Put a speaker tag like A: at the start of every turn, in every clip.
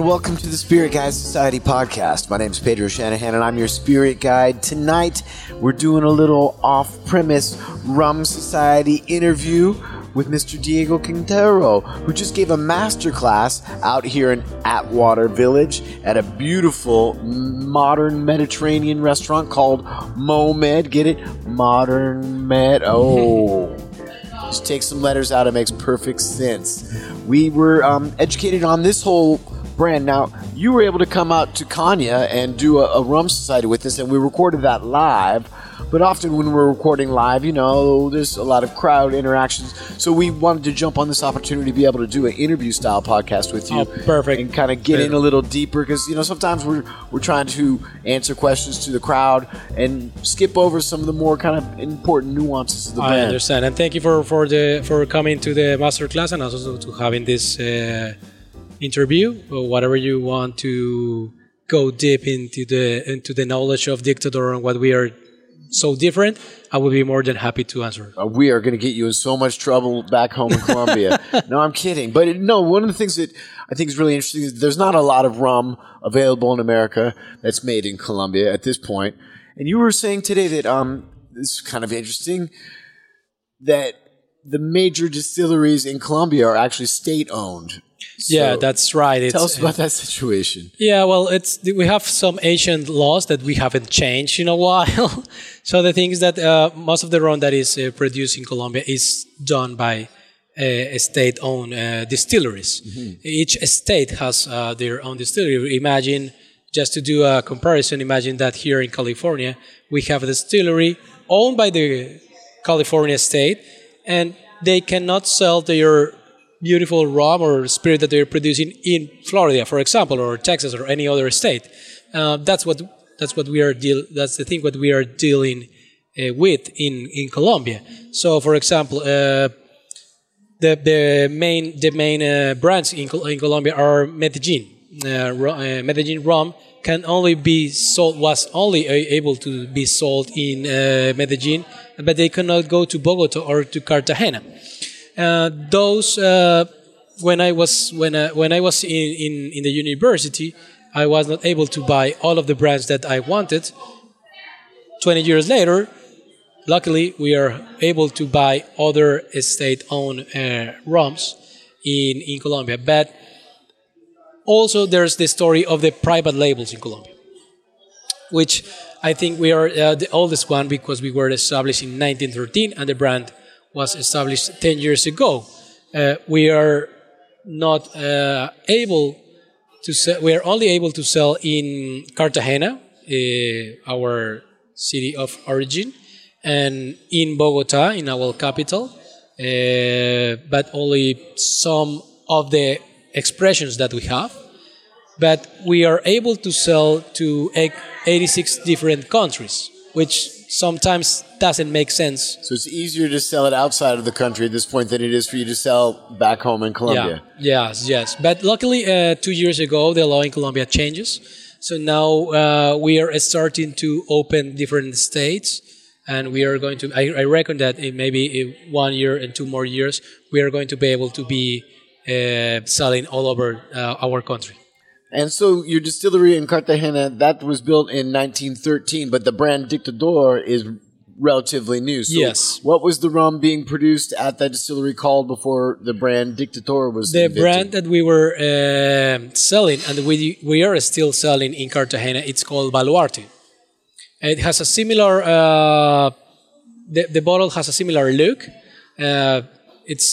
A: and welcome to the Spirit Guide Society podcast. My name is Pedro Shanahan, and I'm your spirit guide. Tonight, we're doing a little off premise Rum Society interview with Mr. Diego Quintero, who just gave a master class out here in Atwater Village at a beautiful modern Mediterranean restaurant called Momed. Get it? Modern Med. Oh. Just take some letters out, it makes perfect sense. We were um, educated on this whole brand. Now, you were able to come out to Caña and do a, a rum society with us, and we recorded that live. But often when we're recording live, you know, there's a lot of crowd interactions. So we wanted to jump on this opportunity to be able to do an interview style podcast with you.
B: Oh, perfect.
A: And kind of get in a little deeper because, you know, sometimes we're, we're trying to answer questions to the crowd and skip over some of the more kind of important nuances of the
B: I
A: band.
B: understand, and thank you for for the for coming to the master class and also to having this uh, interview or whatever you want to go deep into the into the knowledge of Dictador and what we are so different. I will be more than happy to answer.
A: Uh, we are going to get you in so much trouble back home in Colombia. no, I'm kidding. But it, no, one of the things that I think is really interesting is there's not a lot of rum available in America that's made in Colombia at this point. And you were saying today that um, this is kind of interesting that the major distilleries in Colombia are actually state owned.
B: Yeah, that's right. It's,
A: Tell us about that situation.
B: Yeah, well, it's we have some ancient laws that we haven't changed in a while. so the thing is that uh, most of the rum that is uh, produced in Colombia is done by uh, state-owned uh, distilleries. Each state has uh, their own distillery. Imagine, just to do a comparison, imagine that here in California we have a distillery owned by the California state, and they cannot sell their beautiful rum or spirit that they're producing in Florida, for example, or Texas or any other state. Uh, that's what that's what we are deal. That's the thing what we are dealing uh, with in in Colombia. So, for example, uh, the the main the main uh, brands in, in Colombia are Medellin. Uh, uh, Medellin rum can only be sold was only able to be sold in Medellin, but they cannot go to Bogota or to Cartagena. Uh, those uh, when I was when uh, when I was in, in in the university, I was not able to buy all of the brands that I wanted. Twenty years later, luckily we are able to buy other state-owned uh, rums in in Colombia. But also there's the story of the private labels in Colombia, which I think we are uh, the oldest one because we were established in 1913 and the brand was established 10 years ago. Uh, we are not uh, able to sell, we are only able to sell in Cartagena, uh, our city of origin, and in Bogota, in our capital, uh, but only some of the expressions that we have. But we are able to sell to 86 different countries, which sometimes doesn't make sense.
A: So it's easier to sell it outside of the country at this point than it is for you to sell back home in Colombia.
B: Yeah. Yes, yes. But luckily, uh, two years ago, the law in Colombia changes. So now uh, we are starting to open different states, and we are going to. I, I reckon that in maybe one year and two more years, we are going to be able to be uh, selling all over uh, our country.
A: And so your distillery in Cartagena that was built in 1913, but the brand Dictador is relatively new. So
B: Yes.
A: What was the rum being produced at that distillery called before the brand Dictador was
B: The
A: invented?
B: brand that we were um selling, and we we are still selling in Cartagena, it's called Baluarte. It has a similar. Uh, the, the bottle has a similar look. Uh, it's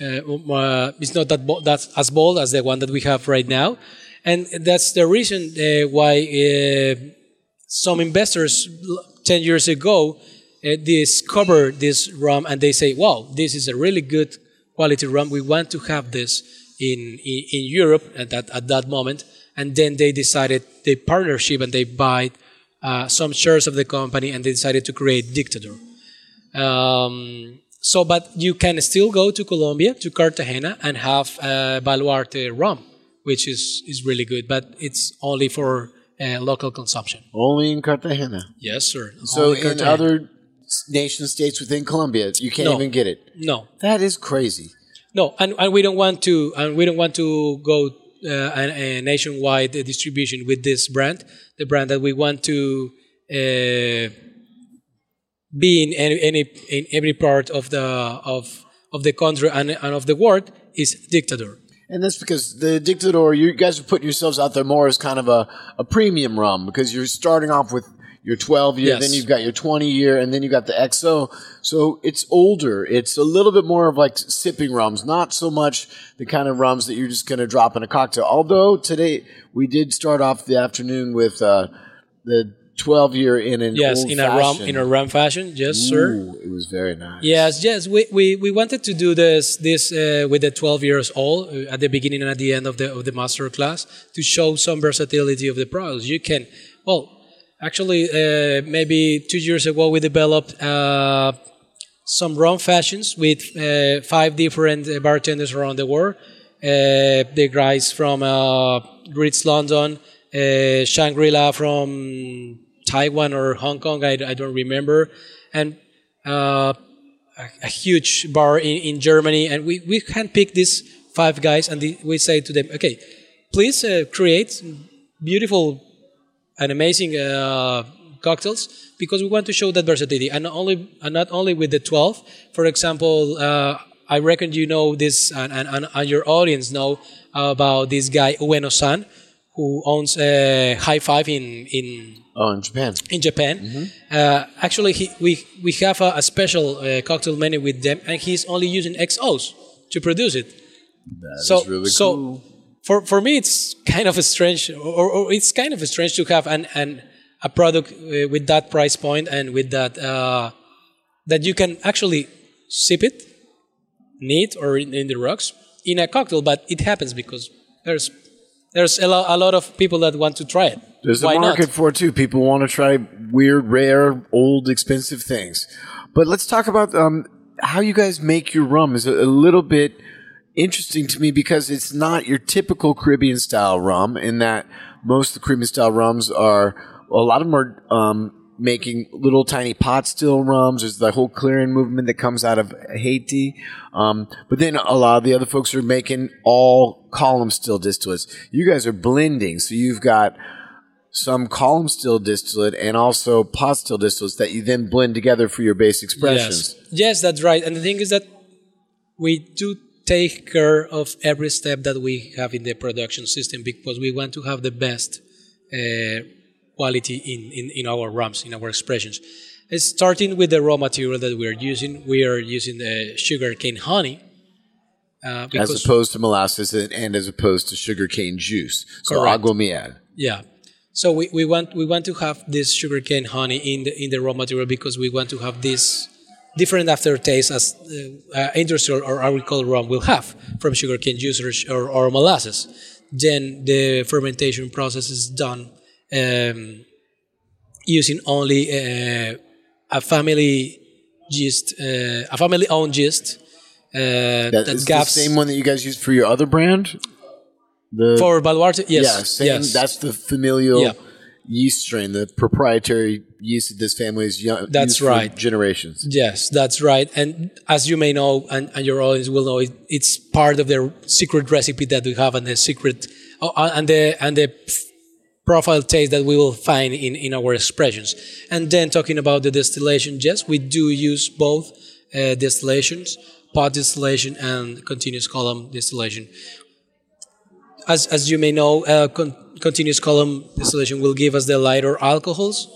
B: uh, um, uh, it's not that bo- that's as bold as the one that we have right now, and that's the reason uh, why uh, some investors ten years ago uh, discovered this rum and they say, "Wow, this is a really good quality rum. We want to have this in in, in Europe at that at that moment." And then they decided the partnership and they buy uh, some shares of the company and they decided to create Dictador. Um, so, but you can still go to Colombia, to Cartagena, and have uh, Baluarte rum, which is, is really good, but it's only for uh, local consumption.
A: Only in Cartagena.
B: Yes, sir.
A: So in other nation states within Colombia, you can't
B: No.
A: even get it.
B: no,
A: That is crazy.
B: no, and, and we don't want to, and we don't want to go uh, a, a nationwide distribution with this brand, the brand that we want to uh, be in any, any in every part of the of of the country and, and of the world is Dictador.
A: And that's because the Dictador, you guys are putting yourselves out there more as kind of a, a premium rum because you're starting off with your 12 year,
B: Yes.
A: then you've got your 20 year, and then you've got the XO. So it's older. It's a little bit more of like sipping rums, not so much the kind of rums that you're just going to drop in a cocktail. Although today we did start off the afternoon with uh, the 12 year in an
B: Yes, in a rum in a rum fashion. Yes, sir.
A: It was very nice.
B: Yes, yes. We, we, we wanted to do this this uh, with the 12 years old uh, at the beginning and at the end of the of the master class to show some versatility of the products. You can, well, actually, uh, maybe two years ago we developed uh, some rum fashions with uh, five different uh, bartenders around the world. Uh, the guys from uh, Ritz London, uh, Shangri-La from Taiwan or Hong Kong, I, I don't remember, and a, a huge bar in, in Germany, and we, we handpick these five guys, and the, we say to them, okay, please create beautiful and amazing uh, cocktails because we want to show that versatility, and not only and not only with the twelve. For example, uh, I reckon you know this, and, and, and, your audience know about this guy Ueno-san, who owns uh, High Five in in
A: Oh, in Japan.
B: in Japan. Uh, actually, he, we we have a, a special uh, cocktail menu with them, and he's only using XOs to produce it.
A: That is
B: so
A: really
B: so
A: cool.
B: For for me, it's kind of a strange, or, or it's kind of a strange to have an an a product uh, with that price point and with that uh, that you can actually sip it neat or in, in the rocks in a cocktail, but it happens because there's there's a, lo- a lot of people that want to try it.
A: There's
B: Why
A: a
B: not?
A: market for it too. People want to try weird, rare, old, expensive things. But let's talk about um, how you guys make your rum. Is a, a little bit interesting to me because it's not your typical Caribbean style rum. In that most of the Caribbean style rums are a lot of them are um, making little tiny pot still rums. There's the whole clairin movement that comes out of Haiti. Um, but then a lot of the other folks are making all column still distillates. You guys are blending, so you've got some column still distillate and also pot still distillates that you then blend together for your base expressions.
B: Yes. yes, that's right. And the thing is that we do take care of every step that we have in the production system because we want to have the best uh, quality in, in, in our rums, in our expressions. Uh, Starting with the raw material that we are using, we are using the sugar cane honey. Uh,
A: As opposed to molasses and, and as opposed to sugarcane juice. So
B: Correct.
A: agua miel.
B: Yeah. So we, we want we want to have this sugarcane honey in the in the raw material because we want to have this different aftertaste as uh, uh, industrial or agricultural rum will have from sugarcane juice or, or, or molasses. Then the fermentation process is done um, using only uh, a family yeast, uh, a family owned yeast uh,
A: That
B: that,
A: is the same one that you guys use for your other brand? The,
B: for Baluarte. Yes,
A: yeah, same,
B: yes.
A: that's the familial
B: Yeah.
A: yeast strain, the proprietary yeast that this family has yo-
B: That's right.
A: generations.
B: Yes, that's right. And as you may know, and, and your audience will know, it, it's part of the secret recipe that we have, and the secret, oh, uh, and the and the profile taste that we will find in in our expressions. And then talking about the distillation, yes, we do use both uh, distillations, pot distillation and continuous column distillation. As as you may know, uh, con- continuous column distillation will give us the lighter alcohols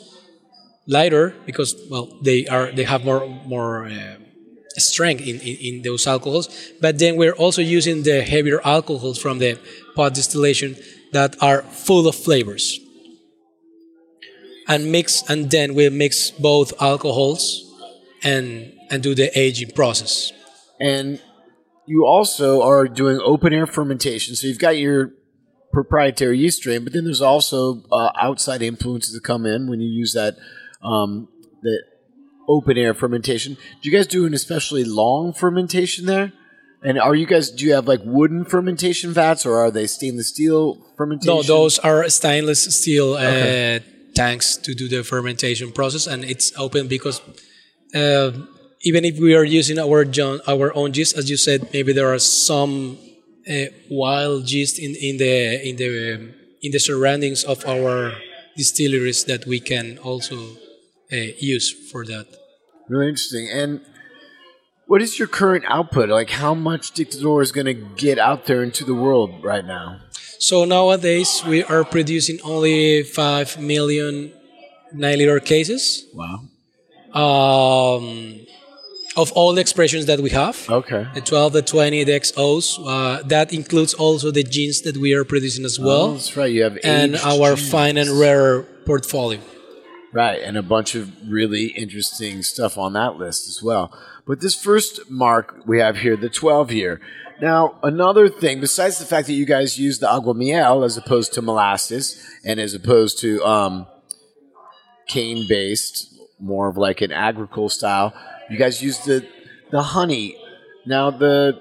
B: lighter because well they are they have more more uh, strength in, in, in those alcohols. But then we're also using the heavier alcohols from the pot distillation that are full of flavors. And mix and then we mix both alcohols and and do the aging process.
A: And you also are doing open air fermentation. So you've got your proprietary yeast strain, but then there's also uh, outside influences that come in when you use that um, the open air fermentation. Do you guys do an especially long fermentation there? And are you guys do you have like wooden fermentation vats or are they stainless steel fermentation?
B: no those are stainless steel uh, tanks to do the fermentation process and it's open because uh, even if we are using our our own yeast as you said maybe there are some uh, wild gist in, in the in the um, in the surroundings of our distilleries that we can also use for that.
A: Really interesting. And what is your current output? Like, how much Dictador is going to get out there into the world right now?
B: So nowadays we are producing only five million nine liter cases.
A: Wow.
B: Um, of all the expressions that we have.
A: Okay.
B: The 12, the 20, the XOs. Uh, that includes also the jeans that we are producing as well.
A: Oh, that's right. You have
B: and our
A: gins.
B: fine and rare portfolio.
A: Right, and a bunch of really interesting stuff on that list as well. But this first mark we have here, the 12 year. Now, another thing, besides the fact that you guys use the agua miel as opposed to molasses and as opposed to um, cane based, more of like an agricole style, you guys use the, the honey. Now, the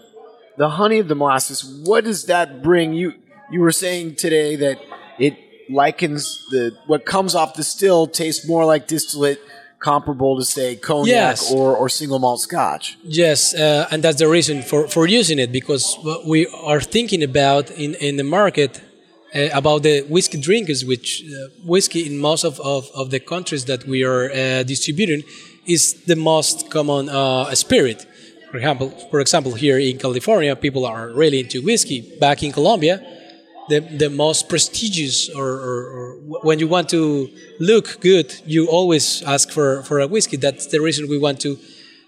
A: the honey of the molasses, what does that bring? You you were saying today that it likens the what comes off the still tastes more like distillate comparable to say cognac
B: Yes.
A: or, or single malt scotch.
B: Yes, uh, and that's the reason for, for using it because what we are thinking about in, in the market uh, about the whiskey drinkers, which uh, whiskey in most of, of, of the countries that we are uh, distributing is the most common uh, spirit. For example, for example, here in California, people are really into whiskey. Back in Colombia, the, the most prestigious or, or, or when you want to look good, you always ask for, for a whiskey. That's the reason we want to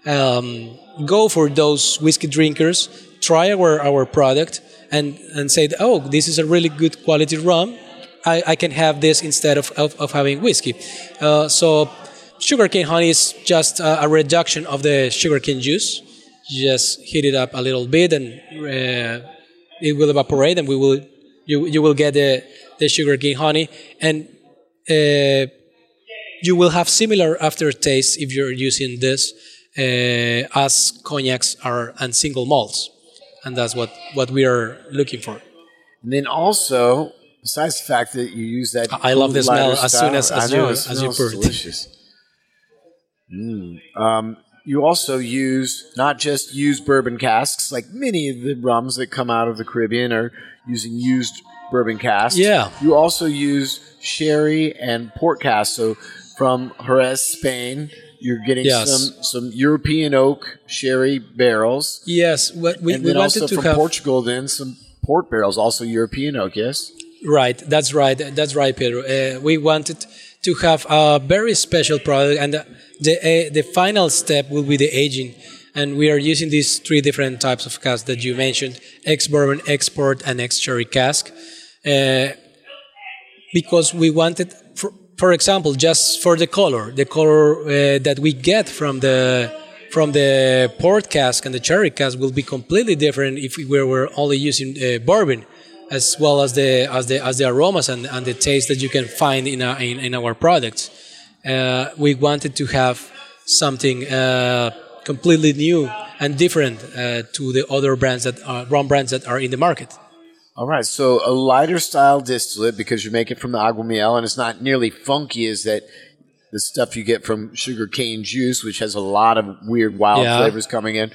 B: um, go for those whiskey drinkers, try our, our product, and, and say, oh, this is a really good quality rum. I, I can have this instead of, of, of having whiskey. Uh, so, sugarcane honey is just a, a reduction of the sugarcane juice. Just heat it up a little bit and uh, it will evaporate and we will you you will get the the sugarcane honey and uh, you will have similar aftertaste if you're using this uh, as cognacs are and single malts and that's what what we are looking for
A: And then also, besides the fact that you use that,
B: I love this smell as soon as- as
A: know,
B: you- as you pour it.
A: Mm. Um, you also use not just used bourbon casks, like many of the rums that come out of the Caribbean are using used bourbon casks.
B: Yeah.
A: You also use sherry and port casks. So from Jerez, Spain, you're getting
B: Yes.
A: some some European oak sherry barrels,
B: yes what we,
A: and
B: we
A: then also
B: wanted to
A: from
B: have
A: Portugal, then some port barrels, also European oak. Yes.
B: Right, that's right, that's right, Pedro. Uh, we wanted to have a very special product, and the the, uh, the final step will be the aging. And we are using these three different types of casks that you mentioned: ex bourbon, export, and ex cherry cask. Uh, because we wanted, for, for example, just for the color, the color uh, that we get from the from the port cask and the cherry cask will be completely different if we were only using uh, bourbon, as well as the as the as the aromas and, and the taste that you can find in our, in, in our products. Uh, we wanted to have something uh, completely new and different uh, to the other brands that are rum brands that are in the market.
A: All right, so a lighter style distillate because you make it from the agua miel, and it's not nearly funky as that the stuff you get from sugar cane juice, which has a lot of weird wild
B: Yeah.
A: flavors coming in,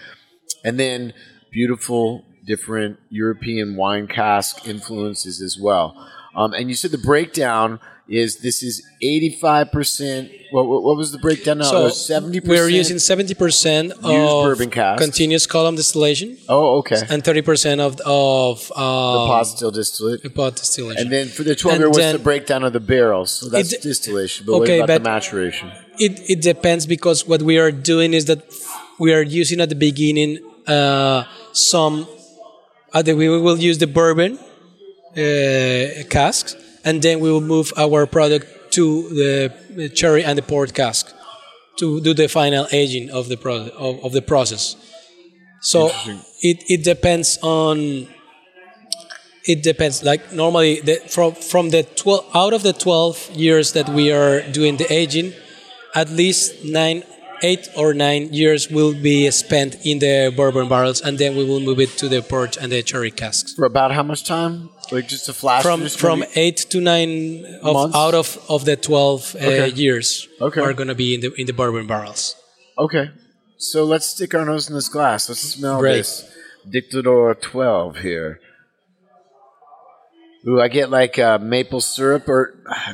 A: and then beautiful different European wine cask influences as well. Um, and you said the breakdown is this is eighty five percent. What, what was the breakdown? No, seventy percent.
B: we're using seventy percent of
A: bourbon casks.
B: continuous column distillation
A: Oh, okay.
B: and thirty percent of of um,
A: Pot still distillate.
B: pot distillation.
A: And then for the 12
B: And
A: year, what's the breakdown of the barrels? So that's
B: It-
A: distillation. But
B: okay,
A: what about the maturation?
B: it it depends because what we are doing is that we are using at the beginning uh, some. Uh, the, we will use the bourbon uh, casks, and then we will move our product to the cherry and the port cask to do the final aging of the product of, of the process. So it, it depends on it depends like normally the, from from the 12 out of the 12 years that we are doing the aging at least 9 8 or 9 years will be spent in the bourbon barrels and then we will move it to the port and the cherry casks
A: For about how much time? Like just a flash?
B: from from 8 to 9 of,
A: Months?
B: out of of the 12 uh,
A: Okay.
B: years
A: Okay.
B: are going to be in the in the bourbon barrels
A: Okay. So let's stick our nose in this glass. Let's smell this Dictador 12 here. Ooh, I get like uh, maple syrup. Or uh,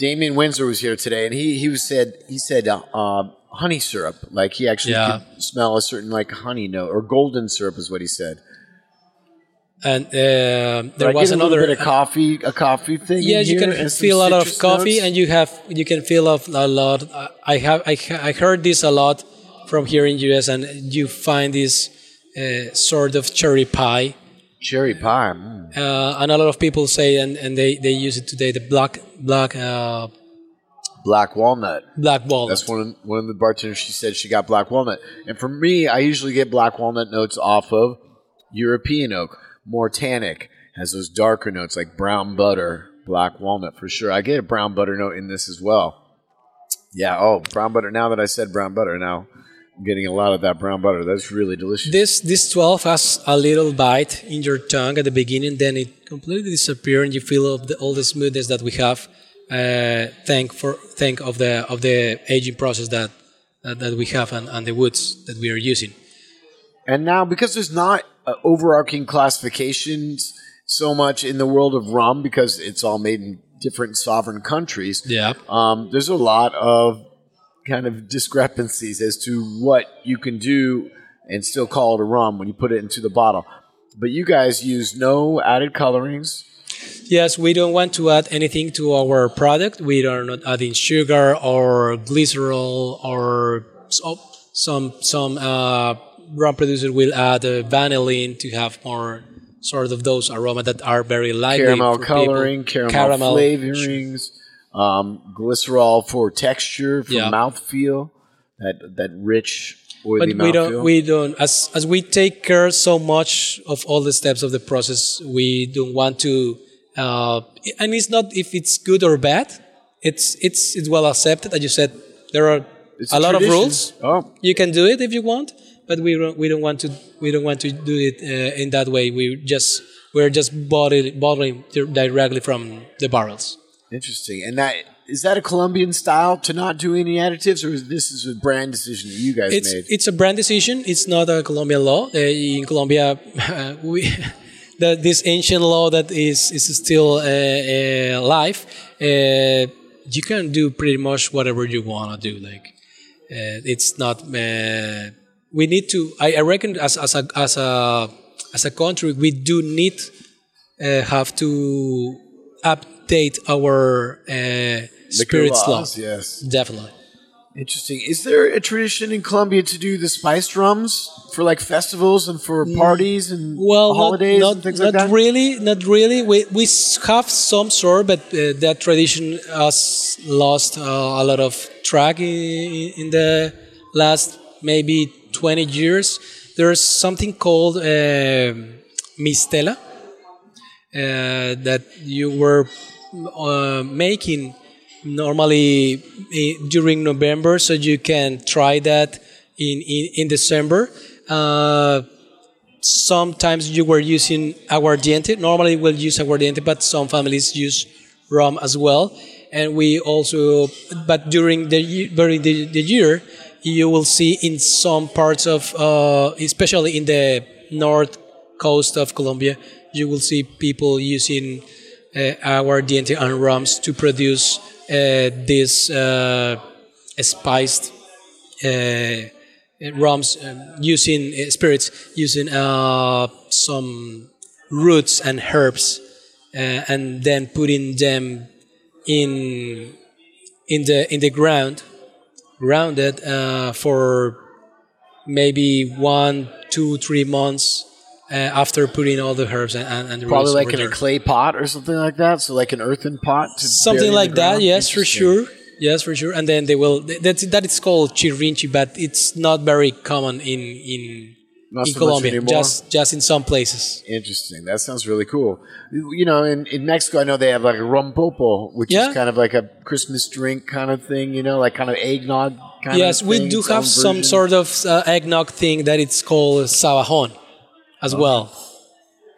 A: Damian Windsor was here today, and he he was said he said uh, uh, honey syrup. Like he actually
B: Yeah.
A: could smell a certain like honey note or golden syrup is what he said.
B: And uh, there was
A: a
B: another.
A: bit of coffee, a coffee thing. in
B: Yes, you can feel a lot of coffee,
A: notes.
B: and you have you can feel of a lot. I have I, I heard this a lot from here in US, and you find this uh, sort of cherry pie,
A: cherry pie. mm.
B: uh, and a lot of people say, and, and they, they use it today, the black black uh,
A: black walnut.
B: black walnut.
A: That's one of, one of the bartenders. She said she got black walnut, and for me, I usually get black walnut notes off of European oak, more tannic, has those darker notes like brown butter, black walnut for sure. I get a brown butter note in this as well. Yeah. Oh, brown butter. Now that I said brown butter, now I'm getting a lot of that brown butter. That's really delicious.
B: This this twelve has a little bite in your tongue at the beginning, then it completely disappears, and you feel of the, all the smoothness that we have. Uh, thank for thank of the of the aging process that that, that we have and, and the woods that we are using.
A: And now, because there's not uh, overarching classifications so much in the world of rum, because it's all made in different sovereign countries,
B: Yeah.
A: um, there's a lot of kind of discrepancies as to what you can do and still call it a rum when you put it into the bottle. But you guys use no added colorings.
B: Yes, we don't want to add anything to our product. We are not adding sugar or glycerol or so, some some uh, rum producer will add uh, vanillin to have more sort of those aroma that are very lively.
A: caramel coloring, caramel, flavorings, um, glycerol for texture, for
B: Yeah.
A: mouthfeel, that that rich oily
B: But we don't we don't as as we take care so much of all the steps of the process. We don't want to, uh, and it's not if it's good or bad. It's it's it's well accepted. As you said, there are
A: It's
B: a lot of rules.
A: Oh,
B: You can do it if you want, but we don't, we don't want to we don't want to do it uh, in that way. We just we're just bottling, bottling directly from the barrels.
A: interesting. And that is that a Colombian style to not do any additives, or is this is a brand decision that you guys
B: It's
A: made?
B: it's a brand decision. It's not a Colombian law. Uh, in Colombia, we the, this ancient law that is is still uh, uh, alive. Uh, you can do pretty much whatever you want to do. Like uh, it's not. Uh, we need to. I, I reckon as as a as a as a country, we do need uh, have to update our uh, spirits law.
A: laws, yes.
B: Definitely.
A: Interesting. Is there a tradition in Colombia to do the spiced rums for like festivals and for parties and
B: Mm. well,
A: holidays
B: not,
A: and things
B: not
A: like that?
B: really, not really. We we have some sort, but uh, that tradition has lost uh, a lot of track in, in the last maybe 20 years. There's something called uh, mistela uh, that you were uh, making normally during November, so you can try that in in, in December. Uh, sometimes you were using aguardiente. Normally, we'll use aguardiente, but some families use rum as well. And we also, but during the during the, the year, you will see in some parts of, uh, especially in the north coast of Colombia, you will see people using uh, aguardiente and rums to produce this uh, spiced uh, rums um, using uh, spirits using uh, some roots and herbs uh, and then putting them in in the in the ground grounded uh, for maybe one two three months uh, after putting all the herbs and, and, and the
A: Probably like in a clay pot or something like that. So like an earthen pot. To
B: something like that yes for sure yes for sure and then they will that that is called chirinchi but it's not very common in in
A: Not
B: in
A: so
B: Colombia
A: anymore?
B: just just in some places
A: Interesting. That sounds really cool. You know, in, in Mexico, I know they have like a rompopo, which
B: Yeah.
A: is kind of like a Christmas drink kind of thing. You know, like kind of eggnog. kind
B: yes
A: of
B: we
A: thing,
B: do have some
A: version.
B: sort of uh, eggnog thing that it's called sabajon as well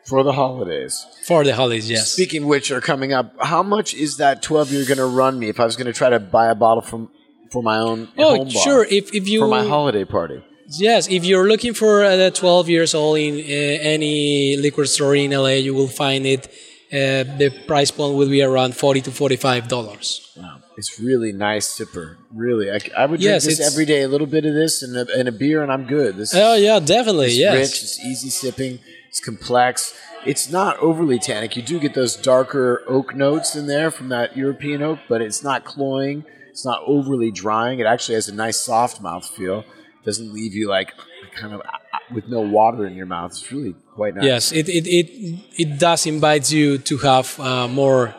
A: for the holidays.
B: for the holidays yes
A: Speaking which are coming up. How much is that twelve you're going to run me if I was going to try to buy a bottle from for my own
B: oh sure if, if you
A: for my holiday party?
B: Yes, if you're looking for uh, the 12 years old in uh, any liquor store in LA, you will find it uh, the price point will be around forty to forty-five dollars.
A: Wow. It's really nice sipper. Really, I, I would drink
B: Yes,
A: this every day. A little bit of this and a, and a beer, and I'm good. This
B: Oh
A: is
B: yeah, definitely.
A: it's
B: yes.
A: rich. It's easy sipping. It's complex. It's not overly tannic. You do get those darker oak notes in there from that European oak, but it's not cloying. It's not overly drying. It actually has a nice soft mouth feel. Doesn't leave you like kind of uh, with no water in your mouth. It's really quite nice.
B: Yes, it, it, it, it does invite you to have uh, more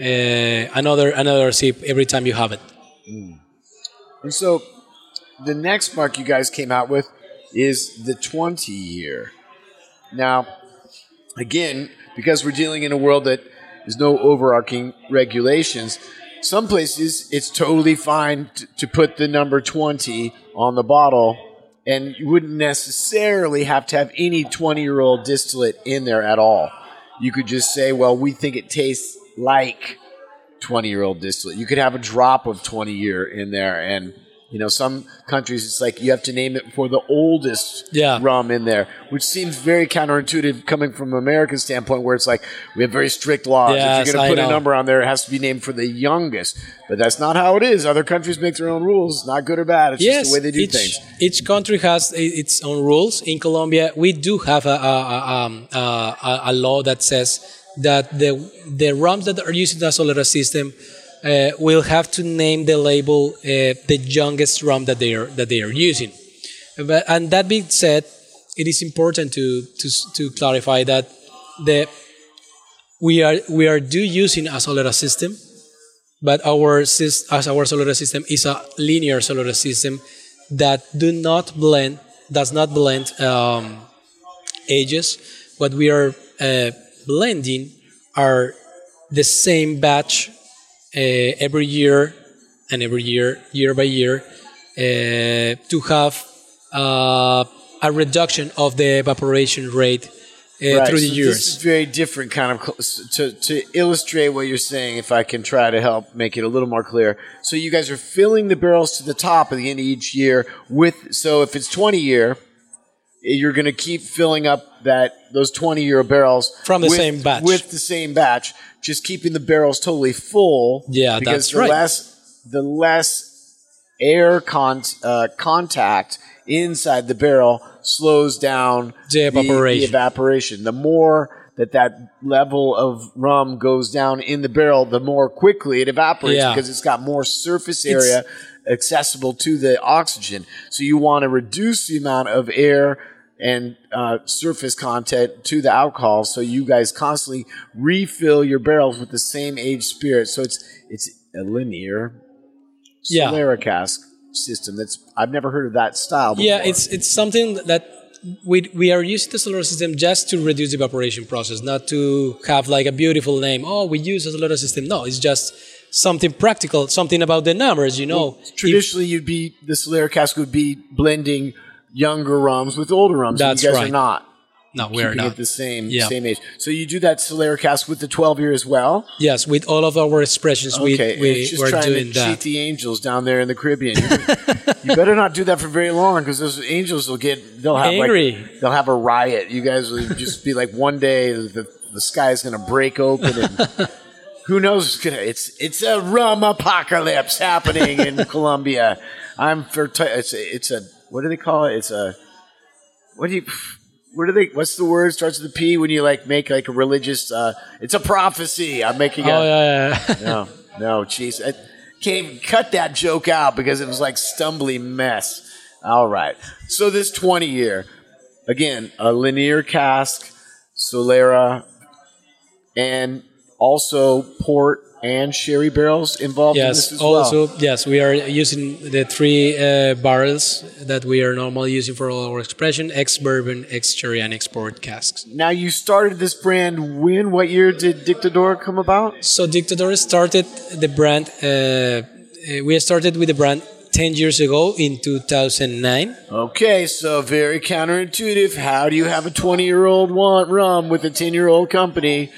B: uh, another another sip every time you have it.
A: And so the next mark you guys came out with is the 20 year. Now, again, because we're dealing in a world that is no overarching regulations, some places it's totally fine t- to put the number 20 on the bottle and you wouldn't necessarily have to have any 20 year old distillate in there at all. You could just say, well, we think it tastes like 20 year old distillate. You could have a drop of 20 year in there. And, you know, some countries it's like you have to name it for the oldest
B: Yeah.
A: rum in there, which seems very counterintuitive coming from an American standpoint where it's like we have very strict laws.
B: Yes,
A: if you're going to put a number on there, it has to be named for the youngest. But that's not how it is. Other countries make their own rules, not good or bad. It's
B: yes,
A: just the way they do
B: each,
A: things.
B: each country has its own rules. In Colombia, we do have a, a, a, um, a, a, a law that says that the the rums that are using the Solera system uh, will have to name the label uh, the youngest rum that they are that they are using. But and that being said, it is important to to to clarify that the we are we are do using a Solera system, but our as our Solera system is a linear Solera system that do not blend does not blend um, ages what we are uh, blending are the same batch uh, every year and every year year by year uh, to have uh, a reduction of the evaporation rate uh,
A: Right,
B: through the
A: so
B: years
A: This is very different kind of to to illustrate what you're saying. If I can try to help make it a little more clear, so you guys are filling the barrels to the top at the end of each year with. So if it's 20 year, you're going to keep filling up that those 20 year barrels
B: From the
A: with-
B: same batch.
A: with the same batch, just keeping the barrels totally full.
B: Yeah,
A: because
B: that's
A: the
B: right.
A: Less the less air con- uh, contact inside the barrel slows down
B: The evaporation.
A: The, evaporation. The more that that level of rum goes down in the barrel, the more quickly it evaporates
B: Yeah.
A: because it's got more surface
B: It's-
A: area accessible to the oxygen. So you want to reduce the amount of air and uh, surface content to the alcohol, so you guys constantly refill your barrels with the same aged spirit. So it's it's a linear
B: Yeah.
A: Solera cask system. That's I've never heard of that style. Before.
B: Yeah, it's it's something that we we are using the Solera system just to reduce the evaporation process, not to have like a beautiful name. Oh, we use a Solera system. No, it's just something practical, something about the numbers. You know, If-
A: traditionally you'd be the Solera cask would be blending younger rums with older rums. and
B: That's
A: you guys
B: right.
A: are not.
B: no, we're not.
A: it the same
B: Yeah.
A: same age. So you do that Solera cask with the 12 year as well.
B: Yes, with all of our expressions,
A: Okay,
B: we we
A: it's just
B: we're
A: trying
B: doing
A: to
B: that.
A: cheat the angels down there in the Caribbean. You, better not do that for very long because those angels will get they'll have
B: Angry.
A: like they'll have a riot. You guys will just be like one day the the sky is going to break open and. Who knows? It's it's a rum apocalypse happening in Colombia. I'm for t- it's a, it's a what do they call it? It's a what do you what do they what's the word starts with a P when you like make like a religious uh it's a prophecy. I'm making a
B: Oh yeah, yeah.
A: no, no, jeez. I can't even cut that joke out because it was like stumbly mess. All right. So this 20 year, again, a linear cask, Solera, and also port and sherry barrels involved in this
B: yes.
A: well.
B: Also, yes, we are using the three uh, barrels that we are normally using for all our expression: ex bourbon, ex cherry, and export casks.
A: Now you started this brand when? What year did Dictador come about?
B: So Dictador started the brand. Uh, uh, we started with the brand ten years ago in 2009.
A: Okay, so very counterintuitive. How do you have a 20 year old want rum with a 10 year old company?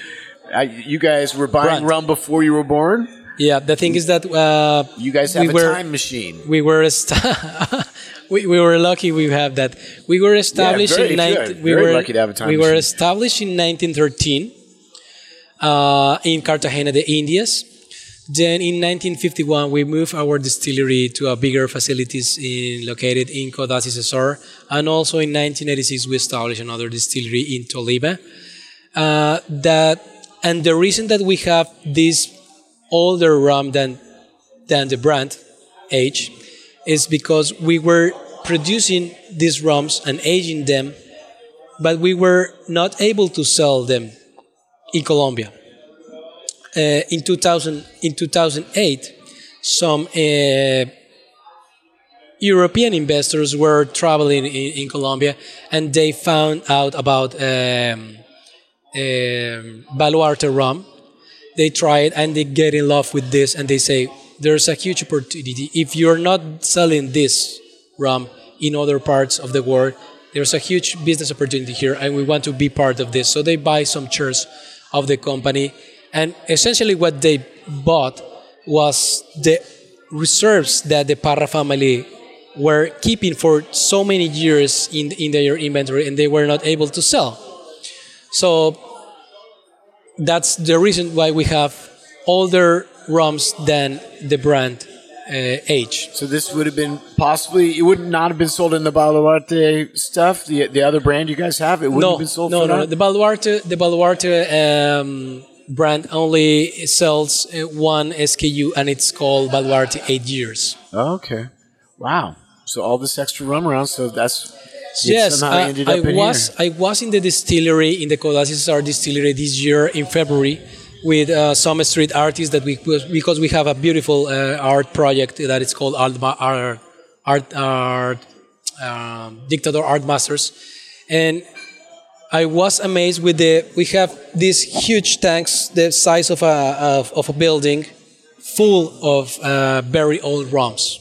A: Uh, you guys were buying
B: Brand.
A: rum before you were born?
B: Yeah, the thing is that uh,
A: You guys have
B: We
A: a
B: were-
A: time machine.
B: we were we, we were lucky we have that. We were established
A: very
B: in 19 we were
A: lucky to have a time
B: we were established in 1913. uh, in Cartagena de Indias. Then in 1951, we moved our distillery to a bigger facilities in, located in Codazzi Cesar. And also in 1986, we established another distillery in Toliba. Uh, that, and the reason that we have this older rum than, than the brand age is because we were producing these rums and aging them, but we were not able to sell them in Colombia. Uh, in 2000 in 2008 some uh, European investors were traveling in, in, Colombia and they found out about um, um, Baluarte rum. They try it and they get in love with this and they say there's a huge opportunity. If you're not selling this rum in other parts of the world, there's a huge business opportunity here and we want to be part of this. So they buy some shares of the company and essentially, what they bought was the reserves that the Parra family were keeping for so many years in, in their inventory and they were not able to sell. So that's the reason why we have older rums than the brand uh, age.
A: So this would have been possibly it would not have been sold in the Baluarte stuff, the the other brand you guys have. It wouldn't
B: no,
A: have been sold.
B: No,
A: no,
B: no,
A: no.
B: The Baluarte, the Baluarte um, brand only sells uh, one SKU and it's called Baluarte Eight Years.
A: Oh, okay. Wow. So all this extra rum around, so that's
B: yes. Uh, I was
A: here.
B: I was in the distillery in the Codazzi Cesar distillery this year in February with uh, some street artists that we because we have a beautiful uh, art project that is called Art Art Art, art um, Dictador Art Masters, and I was amazed with the. We have these huge tanks, the size of a of, of a building, full of uh, very old rums,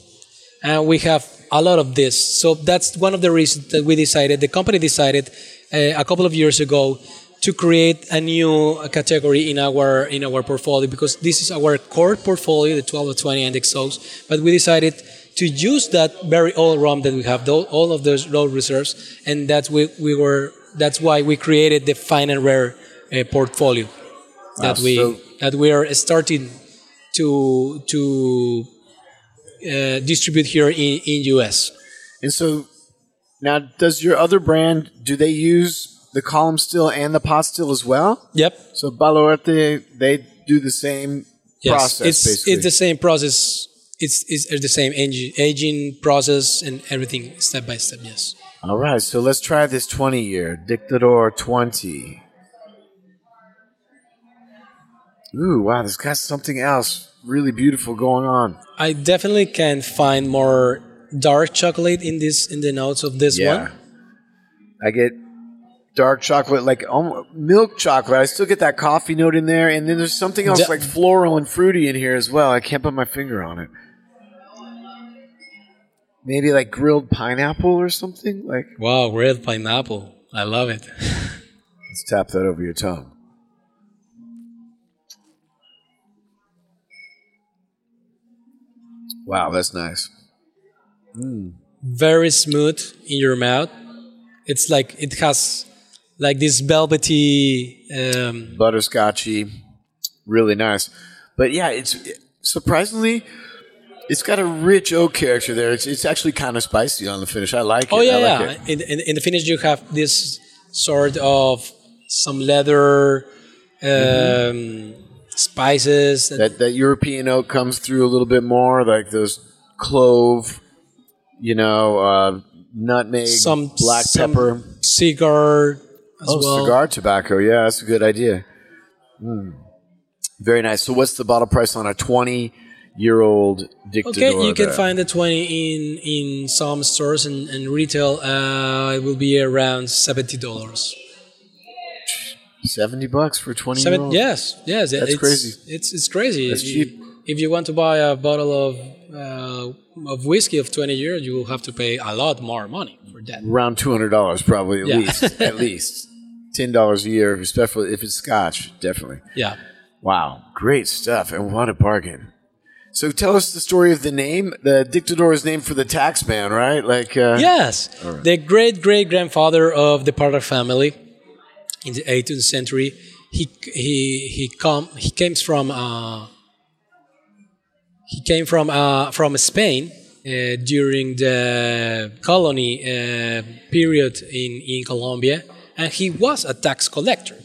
B: and we have a lot of this. So that's one of the reasons that we decided. The company decided uh, a couple of years ago to create a new category in our in our portfolio because this is our core portfolio, the 12 to 20 and XOs. But we decided to use that very old ROM that we have, all of those low reserves, and that we, we were that's why we created the fine and rare uh, portfolio that we so that we are starting to to uh, distribute here in in US.
A: And so now, does your other brand do they use the column still and the pot still as well?
B: Yep.
A: So Baluarte they do the same
B: yes,
A: process.
B: It's
A: basically.
B: it's the same process. It's, it's the same aging process and everything step by step. Yes.
A: All right, so let's try this 20 year Dictador 20. Ooh, wow, this got something else really beautiful going on.
B: I definitely can find more dark chocolate in this in the notes of this
A: yeah.
B: one.
A: I get dark chocolate, like almost milk chocolate. I still get that coffee note in there, and then there's something else De- like floral and fruity in here as well. I can't put my finger on it. Maybe like grilled pineapple or something. Like
B: wow, grilled pineapple. I love it.
A: Let's tap that over your tongue. Wow, that's nice.
B: Mm. Very smooth in your mouth. It's like it has like this velvety, um,
A: butterscotchy, really nice. But yeah, it's surprisingly it's got a rich oak character there. It's, it's actually kind of spicy on the finish. I like it.
B: oh,
A: it.
B: yeah,
A: like
B: yeah. In, in, in, the finish, you have this sort of some leather um, mm-hmm. Spices.
A: That, that European oak comes through a little bit more, like those clove, you know, uh, nutmeg,
B: some
A: black
B: some
A: pepper,
B: cigar.
A: oh,
B: well.
A: cigar tobacco. Yeah, that's a good idea. Mm. Very nice. So, what's the bottle price on a 20 year old Dictador.
B: Okay, you can find the 20 in, in some stores and, and retail. Uh, it will be around $70.
A: 70 bucks for 20
B: Seven, Yes, yes.
A: That's
B: it's,
A: crazy.
B: It's, it's crazy.
A: That's
B: if
A: cheap.
B: You, if you want to buy a bottle of uh, of whiskey of 20 years, you will have to pay a lot more money for that.
A: Around $200 probably at
B: Yeah.
A: least. at least. $10 a year, especially if it's scotch, definitely.
B: Yeah.
A: Wow, great stuff. And what a bargain. So tell us the story of the name. The dictador is named for the tax man, right? Like uh,
B: yes, right. the great great grandfather of the Parra family in the 18th century. he he he come he came from uh, he came from uh, from Spain uh, during the colony uh, period in in Colombia, and he was a tax collector.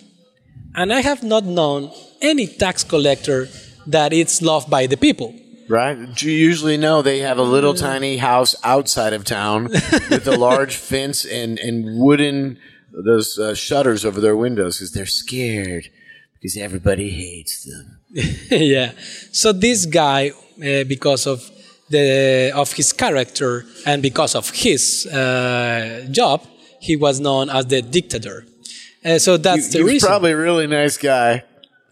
B: And I have not known any tax collector that it's loved by the people.
A: Right? You usually know they have a little tiny house outside of town with a large fence and, and wooden those uh, shutters over their windows because they're scared because everybody hates them.
B: yeah. So this guy, uh, because of the of his character and because of his uh, job, he was known as the dictator. Uh, so that's
A: He
B: the
A: was
B: reason.
A: probably a really nice guy.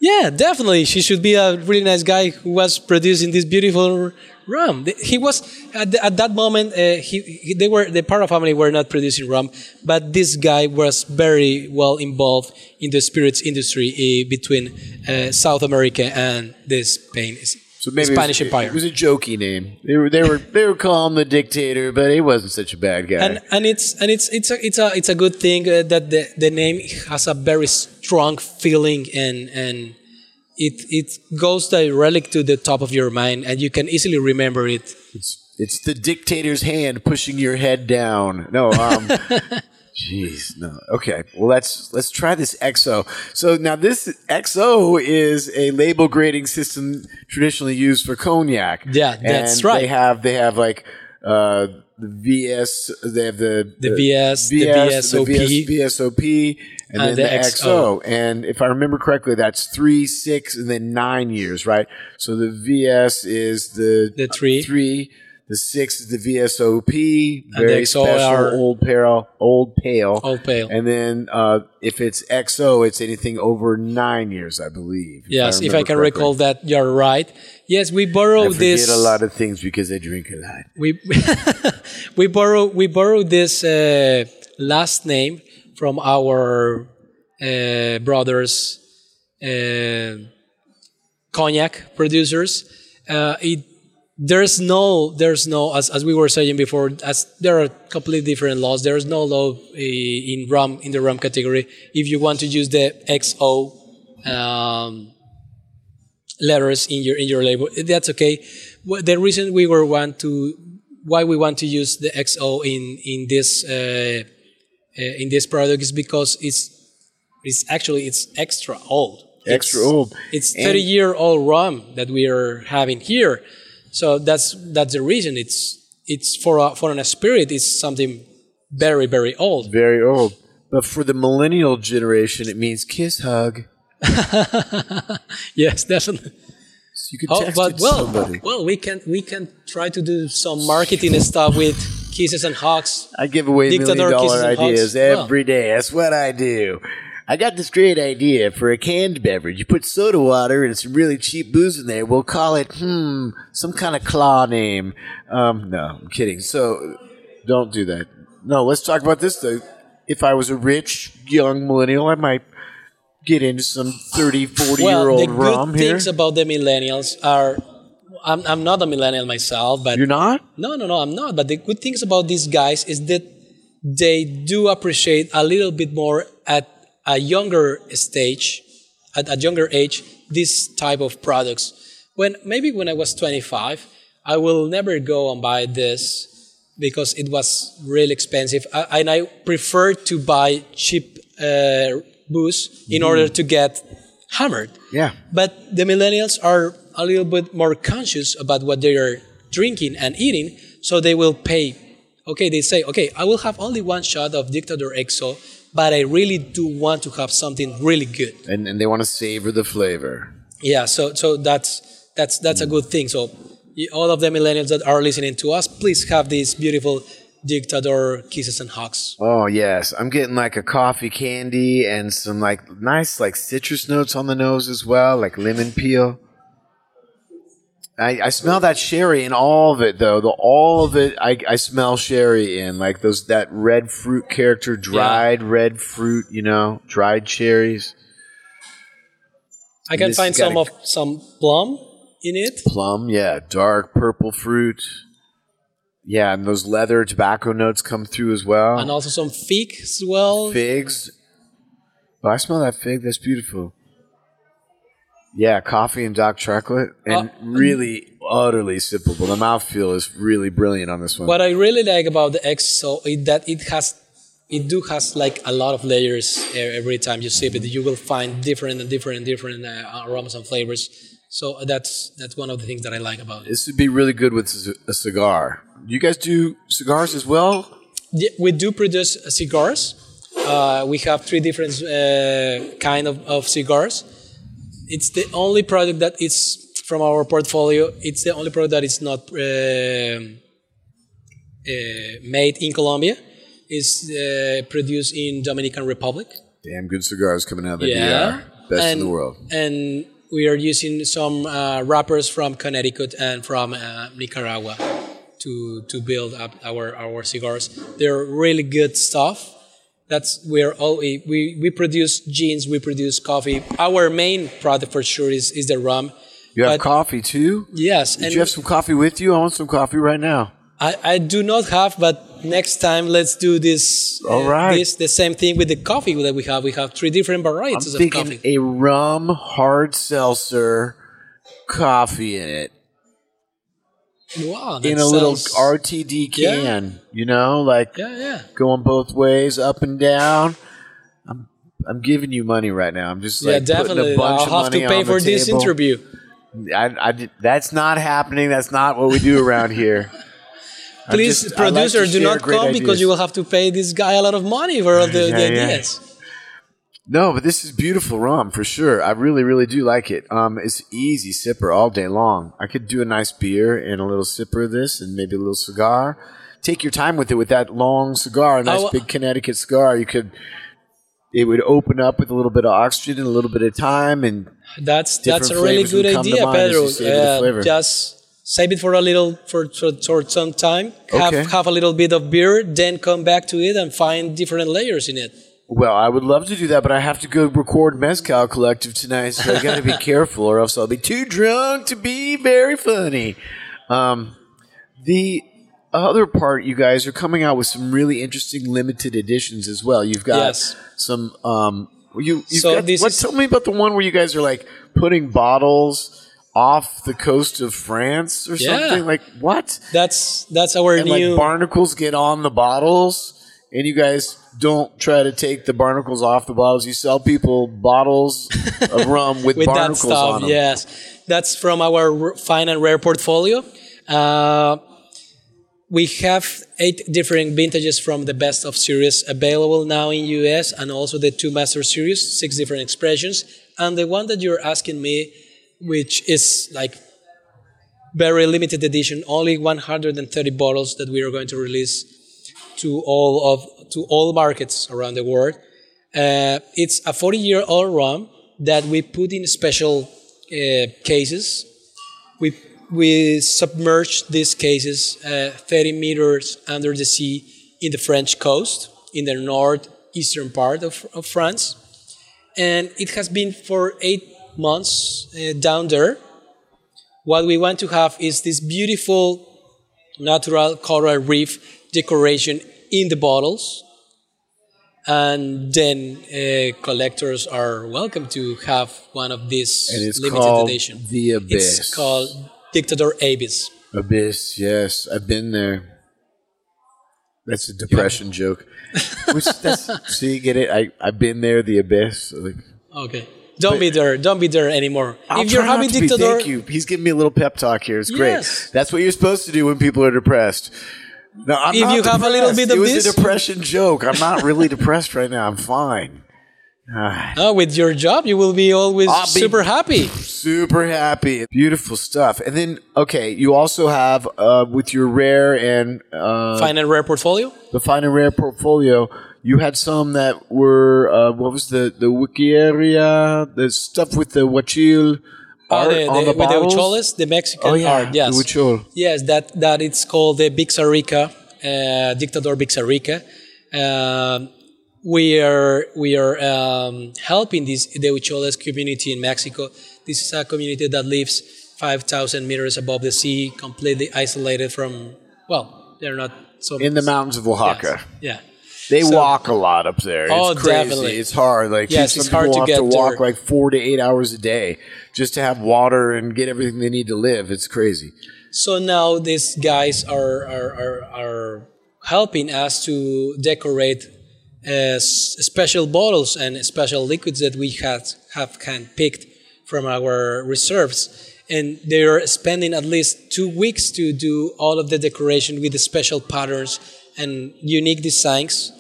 B: Yeah, definitely. She should be a really nice guy who was producing this beautiful rum. He was at, the, at that moment. Uh, he, he they were the Parra family were not producing rum, but this guy was very well involved in the spirits industry uh, between uh, South America and the Spain,
A: So maybe
B: the Spanish
A: it was,
B: Empire.
A: It was a jokey name. They were they were they were calling the dictator, but he wasn't such a bad guy.
B: and and it's and it's it's a it's a it's a good thing uh, that the the name has a very strong feeling and and it it goes directly to the top of your mind and you can easily remember it.
A: It's it's the dictator's hand pushing your head down. No, um Jeez, no. Okay. Well, let's let's try this XO. So now this XO is a label grading system traditionally used for cognac.
B: Yeah, that's
A: and
B: right.
A: They have they have like uh the VS they have the
B: The VS, the VSOP.
A: the VS, VSOP and,
B: And
A: then
B: the
A: the,
B: XO.
A: XO. And if I remember correctly, that's three, six, and then nine years, right? So the VS is the
B: The three.
A: three. The six is the VSOP,
B: And the
A: very
B: XO
A: special
B: are-
A: old pale, old pale,
B: Old pale.
A: And then uh, if it's XO, it's anything over nine years, I believe.
B: Yes, if I
A: remember
B: can
A: correctly.
B: recall that, you're right. Yes, we borrow
A: I
B: this.
A: a lot of things because I drink a lot.
B: we we borrow we borrow this uh, last name from our uh, brothers uh, cognac producers. Uh, it there's no there's no as, as we were saying before as there are completely different laws. There is no law uh, in rum in the rum category. If you want to use the XO. Um, letters in your in your label. That's okay. The reason we were want to why we want to use the XO in in this uh, Uh, in this product is because it's it's actually it's extra old.
A: Extra
B: It's-
A: old.
B: It's
A: And-
B: 30 year old rum that we are having here. So that's that's the reason. It's it's for a, for a spirit. It's something very very old.
A: Very old. But for the millennial generation, it means kiss, hug.
B: Yes, definitely.
A: So you could
B: Oh,
A: text
B: but
A: it
B: well,
A: somebody.
B: well, we can we can try to do some marketing stuff with kisses and hugs.
A: I give away million
B: kisses
A: ideas every day. That's what I do. I got this great idea for a canned beverage. You put soda water and some really cheap booze in there. We'll call it, hmm, some kind of claw name. Um, no, I'm kidding. So don't do that. No, let's talk about this though. If I was a rich young millennial, I might get into some 30, 40 year
B: Well, the
A: old
B: good
A: rum here.
B: things about the millennials are, I'm, I'm not a millennial myself, but
A: You're not?
B: no, no, no, I'm not. But the good things about these guys is that they do appreciate a little bit more at a younger stage, at a younger age, this type of products. When maybe when I was 25, I will never go and buy this because it was really expensive, I, and I prefer to buy cheap uh, booze in order to get hammered.
A: Yeah.
B: But the millennials are a little bit more conscious about what they are drinking and eating, so they will pay. Okay, they say, okay, I will have only one shot of Dictador EXO, but I really do want to have something really good.
A: And, and they want to savor the flavor.
B: Yeah, so so that's that's that's a good thing. So all of the millennials that are listening to us, please have these beautiful Dictador kisses and hugs.
A: Oh yes, I'm getting like a coffee candy and some like nice like citrus notes on the nose as well, like lemon peel. I, I smell that sherry in all of it though. The all of it I, I smell sherry in like those that red fruit character, dried red fruit, you know, dried cherries,
B: I can find some of some plum in it.
A: plum, yeah, dark purple fruit, yeah, and those leather tobacco notes come through as well.
B: and also some fig as well.
A: figs. Oh, I smell that fig. That's beautiful. Yeah, coffee and dark chocolate, and
B: Uh,
A: really utterly sippable. The mouthfeel is really brilliant on this one.
B: What I really like about the XO is that it has, it do has like a lot of layers every time you sip it. You will find different and different and different uh, aromas and flavors. So that's that's one of the things that I like about it.
A: This would be really good with a cigar. You guys do cigars as well?
B: Yeah, we do produce cigars. Uh, we have three different uh, kind of, of cigars. It's the only product that is from our portfolio. It's the only product that is not um uh, made in Colombia. It's uh, produced in Dominican Republic.
A: Damn good cigars coming out of the
B: Yeah,
A: DR. Best
B: and,
A: in the world.
B: And we are using some uh, wrappers from Connecticut and from uh, Nicaragua to to build up our our cigars. They're really good stuff. That's where all we, we we produce jeans, we produce coffee. Our main product for sure is is the rum.
A: You have
B: but-
A: coffee too?
B: Yes,
A: Did
B: and
A: you have some coffee with you? I want some coffee right now.
B: I, I do not have, but next time let's do this. uh,
A: All right.
B: This the same thing with the coffee that we have. We have three different varieties I'm of
A: thinking
B: coffee.
A: a rum hard seltzer coffee in it.
B: Wow,
A: in a little
B: sounds-
A: RTD
B: Yeah.
A: can, you know, like
B: Yeah, yeah.
A: going both ways, up and down. I'm I'm giving you money right now. I'm just
B: yeah,
A: like putting
B: definitely.
A: a bunch
B: I'll have to pay for this
A: table.
B: interview.
A: I, I that's not happening. That's not what we do around here.
B: Please,
A: just- I like
B: producer, do not come because you will have to pay this guy a lot of money for all the,
A: Yeah,
B: the
A: yeah.
B: ideas.
A: No, but this is beautiful rum for sure. I really, really do like it. Um, it's easy sipper all day long. I could do a nice beer and a little sipper of this, and maybe a little cigar. Take your time with it with that long cigar, a nice
B: Oh,
A: big Connecticut cigar. You could. It would open up with a little bit of oxygen and a little bit of time, and
B: That's that's a really good idea, Pedro.
A: you savor the
B: Uh, just save it for a little for, for, for some time. Have
A: Okay.
B: have a little bit of beer, then come back to it and find different layers in it.
A: Well, I would love to do that, but I have to go record Mezcal Collective tonight, so I got to be careful, or else I'll be too drunk to be very funny. Um, the other part, you guys are coming out with some really interesting limited editions as well. You've got
B: Yes.
A: some. Um, you you've
B: So
A: got,
B: this
A: what,
B: is-
A: tell me about the one where you guys are like putting bottles off the coast of France or
B: Yeah.
A: something. Like what?
B: That's that's our
A: and
B: new
A: like barnacles get on the bottles and you guys don't try to take the barnacles off the bottles you sell people bottles of rum with,
B: with that
A: barnacles
B: stuff.
A: on them
B: Yes, that's from our fine and rare portfolio. Uh, we have eight different vintages from the best of series available now in US and also the two master series, six different expressions. And the one that you're asking me, which is like very limited edition, only 130 bottles that we are going to release to all of to all markets around the world. Uh, it's a 40 year old rum that we put in special uh, cases. We we submerged these cases uh, 30 meters under the sea in the French coast, in the northeastern part of, of France, and it has been for eight months uh, down there. What we want to have is this beautiful natural coral reef decoration in the bottles. And then uh, collectors are welcome to have one of these
A: and it's
B: limited
A: called
B: edition.
A: The abyss.
B: It's called Dictador abyss.
A: Abyss yes. I've been there. That's a depression joke. Which, that's, see get it? I, i've been there the abyss. Like
B: okay. Don't be there. Don't be there anymore.
A: I'll
B: if you're having
A: to be. Thank you. He's giving me a little pep talk here. It's great.
B: Yes.
A: That's what you're supposed to do when people are depressed. No, I'm
B: If
A: not
B: you have a little bit of
A: it was a depression joke. I'm not really depressed right now. I'm fine.
B: Uh, with your job you will be always
A: I'll be-
B: super happy
A: super happy. Beautiful stuff. And then, okay, you also have uh, with your rare and uh,
B: fine and rare portfolio
A: the fine and rare portfolio. You had some that were uh, what was the the Wikieria, the stuff with the Huichol
B: Oh, the, the,
A: the
B: with the
A: bottles.
B: huicholes, the Mexican
A: Oh yeah,
B: art, yes.
A: the Huichol.
B: Yes, that that it's called the Bixarica, uh, Dictador Bixarica. Um, we are we are um, helping this the Huicholes community in Mexico. This is a community that lives 5,000 meters above the sea, completely isolated from. Well, they're not so
A: in the mountains of Oaxaca.
B: Yes, Yeah.
A: They
B: So-
A: walk a lot up there. It's
B: Oh,
A: crazy.
B: definitely.
A: It's hard. Like
B: Yes,
A: some
B: it's hard
A: people
B: to
A: have to
B: get
A: walk
B: there.
A: like four to eight hours a day just to have water and get everything they need to live. It's crazy.
B: So now these guys are are, are, are helping us to decorate uh, special bottles and special liquids that we had have handpicked from our reserves. And they're spending at least two weeks to do all of the decoration with the special patterns and unique designs.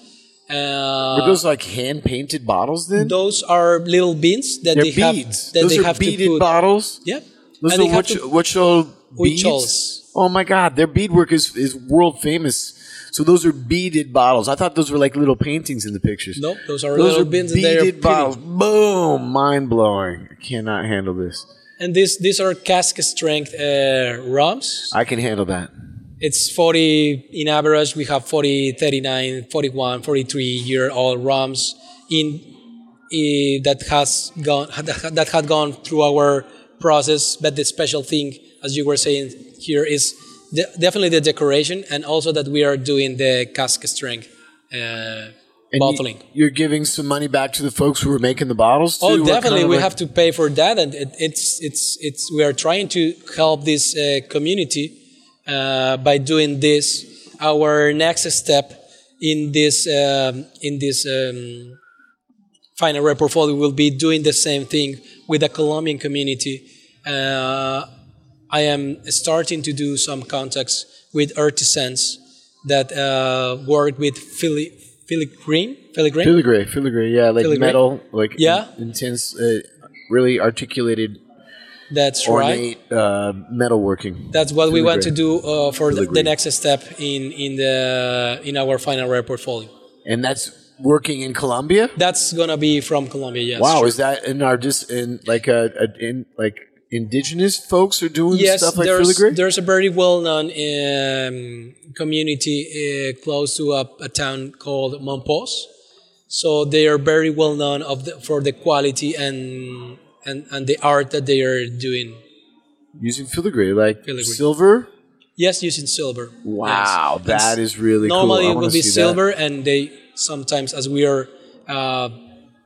B: Uh,
A: Are those like hand painted bottles then?
B: those are little beans that
A: They're
B: they have
A: beads.
B: that
A: those
B: they
A: are
B: have
A: beaded
B: to put.
A: bottles.
B: Yeah.
A: Those
B: And
A: are
B: they have
A: which,
B: to-
A: which are beads? Oh my god, their beadwork is, is world famous. So those are beaded bottles. I thought those were like little paintings in the pictures.
B: Nope, those are
A: Those
B: little
A: are
B: they're
A: beaded bottles. Boom! Mind blowing. I cannot handle this.
B: And these these are cask strength uh, rums.
A: I can handle that.
B: It's 40 in average. We have 40, 39, 41, 43 year old rums in that has gone that had gone through our process. But the special thing, as you were saying here, is de- definitely the decoration and also that we are doing the cask strength uh,
A: And
B: bottling.
A: you're giving some money back to the folks who are making the bottles too?
B: Oh, definitely, we
A: like-
B: have to pay for that, and it, it's it's it's we are trying to help this uh, community uh, by doing this. Our next step in this um, in this um, final rare portfolio will be doing the same thing with the Colombian community. Uh, I am starting to do some contacts with artisans that uh, work with fili- filigree, filigree,
A: Filigree, filigree, yeah, like
B: Filigree?
A: metal, like
B: Yeah.
A: intense, uh, really articulated,
B: That's right.
A: uh, metalworking.
B: That's what we want to do uh, for the, the next step in in the in our final rare portfolio.
A: and that's working in Colombia.
B: That's gonna be from Colombia. Yes.
A: Wow,
B: sure.
A: is that in our just in like a, a in like indigenous folks are doing
B: yes,
A: stuff like
B: there's
A: filigree?
B: there's a very well known um, community uh, close to a, a town called Mompós. So they are very well known of the, for the quality and, and and the art that they are doing.
A: Using filigree, like
B: Filigree.
A: silver.
B: Yes, using silver.
A: Wow,
B: Yes.
A: that is really
B: normally
A: cool.
B: It will be
A: see that.
B: silver and they sometimes as we are uh,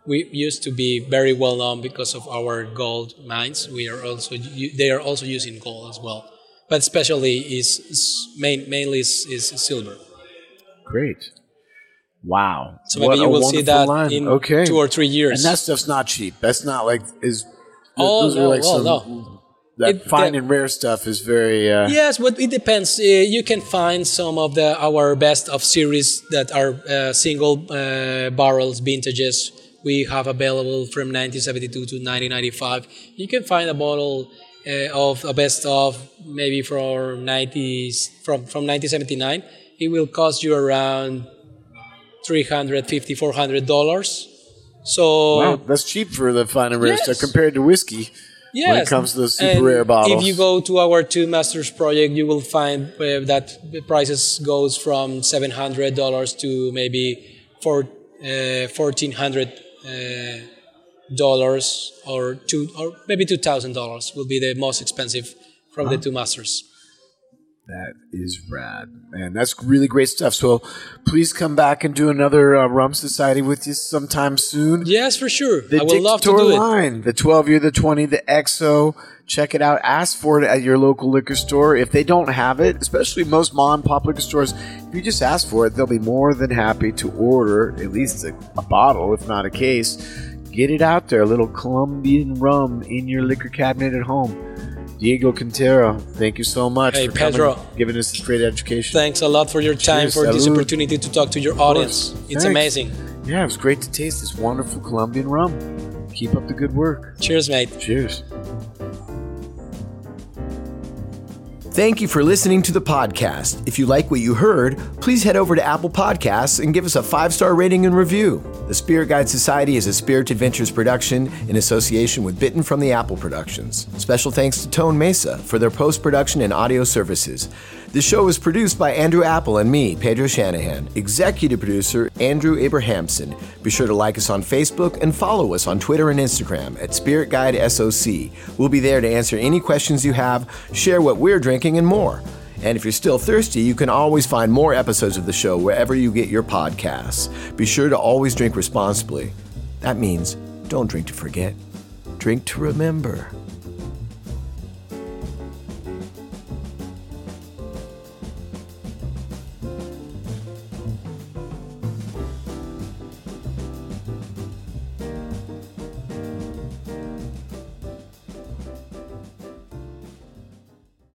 B: we used to be very well known because of our gold mines we are also they are also using gold as well but especially is, is main, mainly is, is silver
A: Great. Wow.
B: so
A: What
B: maybe you will see that
A: line.
B: in
A: okay.
B: two or three years
A: And that stuff's not cheap. That's not like is.
B: Oh,
A: those
B: no,
A: are like
B: well,
A: some.
B: no.
A: That
B: It-
A: fine
B: that-
A: and rare stuff is very. Uh,
B: Yes, but it depends. Uh, you can find some of the our best of series that are uh, single uh, barrels vintages we have available from 1972 to 1995. You can find a bottle uh, of a best of maybe from 90s from from 1979. It will cost you around 350 400 dollars. So
A: Wow, that's cheap for the fine and rare
B: Yes.
A: stuff compared to whiskey.
B: Yes.
A: when it comes to those super
B: and
A: rare bottles.
B: If you go to our two masters project, you will find uh, that the prices goes from seven hundred dollars to maybe four uh, fourteen hundred uh, dollars or two or maybe two thousand dollars will be the most expensive from the two masters.
A: That is rad, man. That's really great stuff. So, please come back and do another uh, Rum Society with you sometime soon.
B: Yes, for sure.
A: The
B: I would love to do it.
A: line, the 12 year, the 20, the EXO. Check it out. Ask for it at your local liquor store. If they don't have it, especially most mom and pop liquor stores, if you just ask for it, they'll be more than happy to order at least a, a bottle, if not a case. Get it out there, a little Colombian rum in your liquor cabinet at home. Diego Quintero, thank you so much
B: Hey,
A: for coming, giving us this great education.
B: Thanks a lot for your time
A: Cheers,
B: for this opportunity to talk to your audience. It's
A: Thanks.
B: amazing.
A: Yeah, it was great to taste this wonderful Colombian rum. Keep up the good work.
B: Cheers, mate.
A: Cheers.
C: Thank you for listening to the podcast. If you like what you heard, please head over to Apple Podcasts and give us a five star rating and review. The Spirit Guide Society is a Spirit Adventures production in association with Bitten from the Apple Productions. Special thanks to Tone Mesa for their post production and audio services. The show is produced by Andrew Apple and me, Pedro Shanahan. Executive producer, Andrew Abrahamson. Be sure to like us on Facebook and follow us on Twitter and Instagram at Spirit Guide SOC. We'll be there to answer any questions you have, share what we're drinking, and more. And if you're still thirsty, you can always find more episodes of the show wherever you get your podcasts. Be sure to always drink responsibly. That means don't drink to forget, drink to remember.